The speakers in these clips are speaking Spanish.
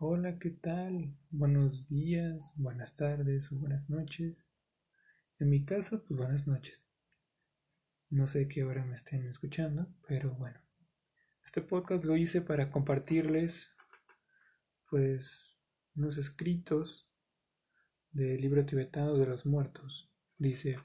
Hola, ¿qué tal? Buenos días, buenas tardes o buenas noches. En mi caso, pues buenas noches. No sé qué hora me estén escuchando, pero bueno. Este podcast lo hice para compartirles, pues, unos escritos del libro tibetano de los muertos. Dice,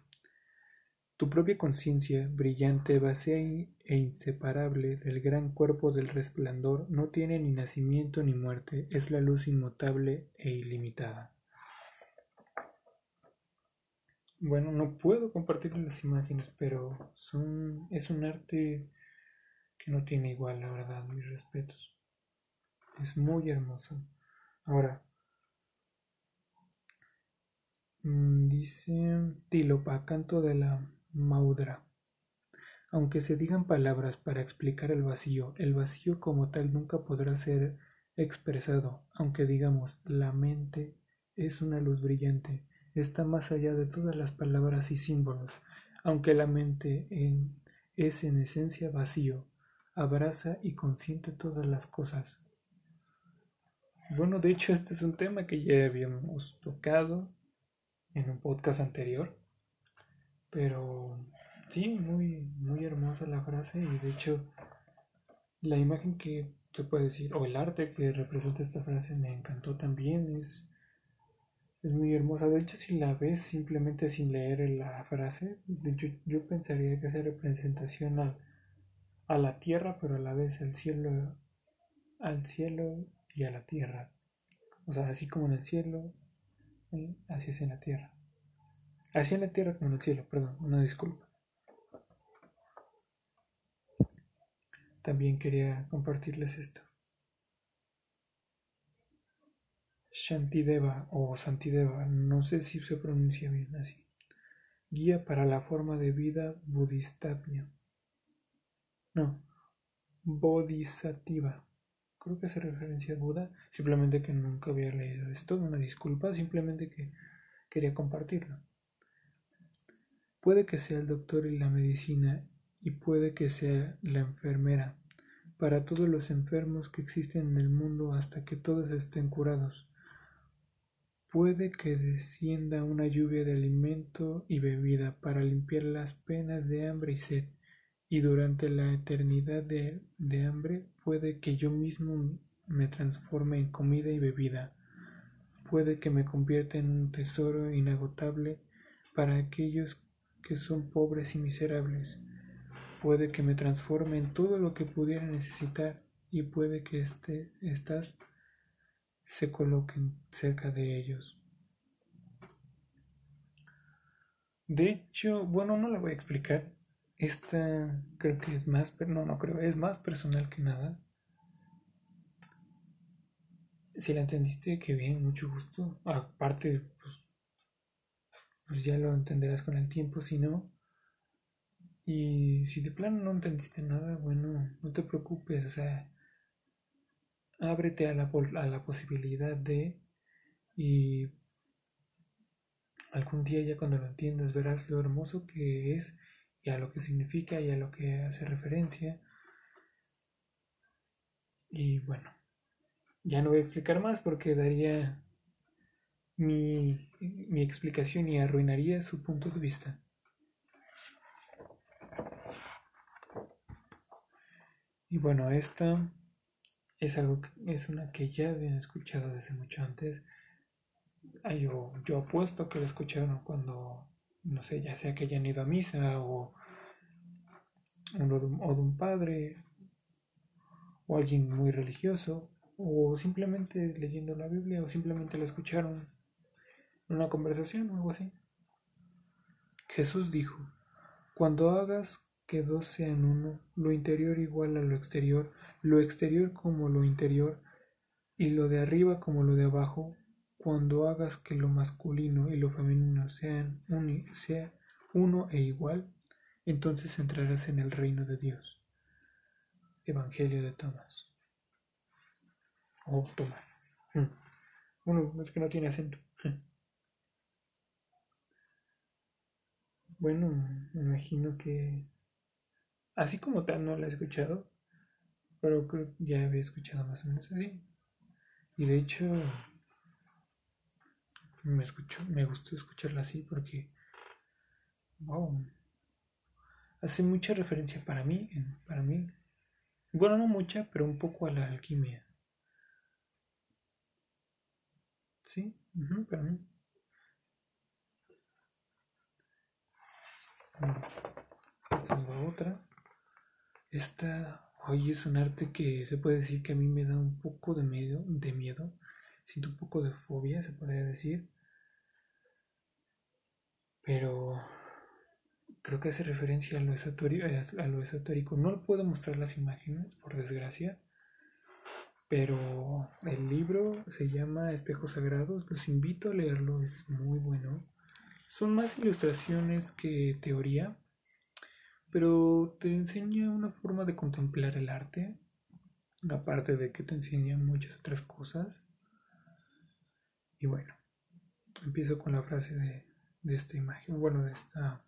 tu propia conciencia, brillante, vacía e inseparable del gran cuerpo del resplandor, no tiene ni nacimiento ni muerte, es la luz inmutable e ilimitada. Bueno, no puedo compartir las imágenes, pero son, es un arte que no tiene igual, la verdad, mis respetos. Es muy hermoso. Ahora, mm, dice Tilopa, canto de la Maudra. Aunque se digan palabras para explicar el vacío, el vacío como tal nunca podrá ser expresado, aunque digamos la mente es una luz brillante, está más allá de todas las palabras y símbolos, aunque la mente es en esencia vacío, abraza y consiente todas las cosas. Bueno, de hecho este es un tema que ya habíamos tocado en un podcast anterior pero sí, muy, muy hermosa la frase y de hecho la imagen que se puede decir, o el arte que representa esta frase me encantó también, es, es muy hermosa. De hecho, si la ves simplemente sin leer la frase, yo, yo pensaría que hace representación a, a la tierra, pero a la vez al cielo, al cielo y a la tierra. O sea, así como en el cielo, así es en la tierra. Así en la tierra como en el cielo, perdón, una disculpa. También quería compartirles esto. Shantideva o Santideva, no sé si se pronuncia bien así. Guía para la forma de vida budista. No, Bodhisattva. Creo que hace referencia a Buda. Simplemente que nunca había leído esto. Una disculpa, simplemente que quería compartirlo. Puede que sea el doctor y la medicina y puede que sea la enfermera para todos los enfermos que existen en el mundo hasta que todos estén curados. Puede que descienda una lluvia de alimento y bebida para limpiar las penas de hambre y sed, y durante la eternidad de, de hambre puede que yo mismo me transforme en comida y bebida, puede que me convierta en un tesoro inagotable para aquellos que son pobres y miserables. Puede que me transforme en todo lo que pudiera necesitar y puede que este, estas se coloquen cerca de ellos. De hecho, bueno, no la voy a explicar. Esta creo que es más, pero no, no creo, es más personal que nada. Si la entendiste, que bien, mucho gusto. Aparte, pues pues ya lo entenderás con el tiempo, si no. Y si de plano no entendiste nada, bueno, no te preocupes, o sea, ábrete a la, a la posibilidad de y algún día ya cuando lo entiendas verás lo hermoso que es y a lo que significa y a lo que hace referencia. Y bueno, ya no voy a explicar más porque daría mi, mi explicación y arruinaría su punto de vista. Y bueno, esta es algo que, es una que ya habían escuchado desde mucho antes. Yo, yo apuesto que la escucharon cuando, no sé, ya sea que hayan ido a misa o, o de un padre o alguien muy religioso o simplemente leyendo la Biblia o simplemente la escucharon una conversación o algo así. Jesús dijo, cuando hagas que dos sean uno, lo interior igual a lo exterior, lo exterior como lo interior, y lo de arriba como lo de abajo, cuando hagas que lo masculino y lo femenino sean sea uno e igual, entonces entrarás en el reino de Dios. Evangelio de Tomás. O Tomás. Hmm. Bueno, es que no tiene acento. Bueno, me imagino que así como tal no la he escuchado, pero creo que ya había escuchado más o menos así. Y de hecho, me, escucho, me gustó escucharla así porque, wow, hace mucha referencia para mí, para mí. Bueno, no mucha, pero un poco a la alquimia. Sí, para mí. Pasando otra. Esta hoy es un arte que se puede decir que a mí me da un poco de miedo, de miedo. Siento un poco de fobia, se podría decir. Pero creo que hace referencia a lo esotérico. A lo esotérico. No puedo mostrar las imágenes, por desgracia. Pero el libro se llama Espejos Sagrados. Los invito a leerlo, es muy bueno. Son más ilustraciones que teoría pero te enseña una forma de contemplar el arte, aparte de que te enseña muchas otras cosas. Y bueno, empiezo con la frase de, de esta imagen, bueno, de esta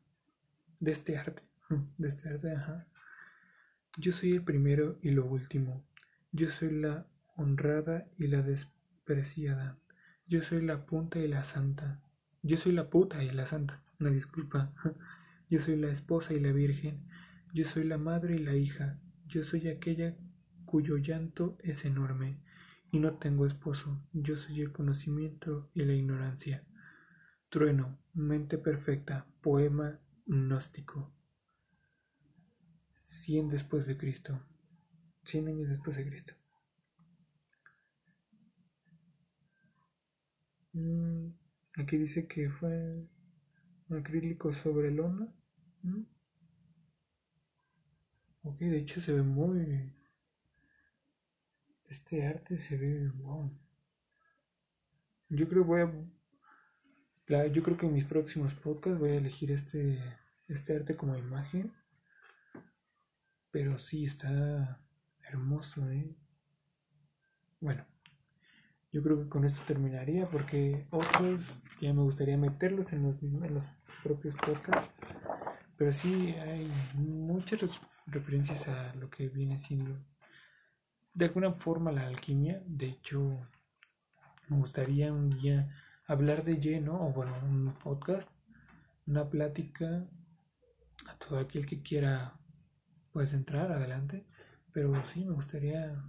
de este arte, de este arte, ajá. Yo soy el primero y lo último. Yo soy la honrada y la despreciada. Yo soy la punta y la santa. Yo soy la puta y la santa. Una disculpa. Yo soy la esposa y la virgen, yo soy la madre y la hija, yo soy aquella cuyo llanto es enorme, y no tengo esposo, yo soy el conocimiento y la ignorancia. Trueno, mente perfecta, poema gnóstico. Cien después de Cristo. Cien años después de Cristo. Mm, aquí dice que fue acrílico sobre lona. Ok, de hecho se ve muy... Este arte se ve... Wow. Yo creo voy a... Yo creo que en mis próximos podcasts voy a elegir este, este arte como imagen. Pero sí, está hermoso, ¿eh? Bueno. Yo creo que con esto terminaría porque otros ya me gustaría meterlos en los, en los propios podcasts. Pero sí hay muchas referencias a lo que viene siendo de alguna forma la alquimia. De hecho, me gustaría un día hablar de lleno, o bueno, un podcast, una plática a todo aquel que quiera, puedes entrar adelante. Pero sí, me gustaría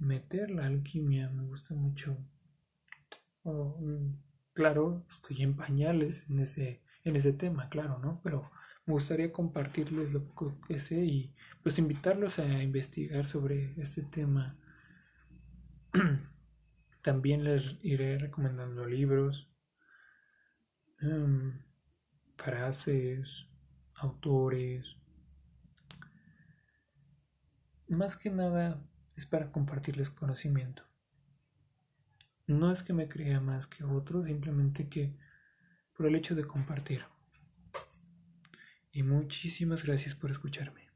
meter la alquimia, me gusta mucho. Mm, claro, estoy en pañales en ese, en ese tema, claro, ¿no? Pero me gustaría compartirles lo que sé y pues invitarlos a investigar sobre este tema. También les iré recomendando libros, em, frases, autores. Más que nada es para compartirles conocimiento. No es que me crea más que otros, simplemente que por el hecho de compartir. Y muchísimas gracias por escucharme.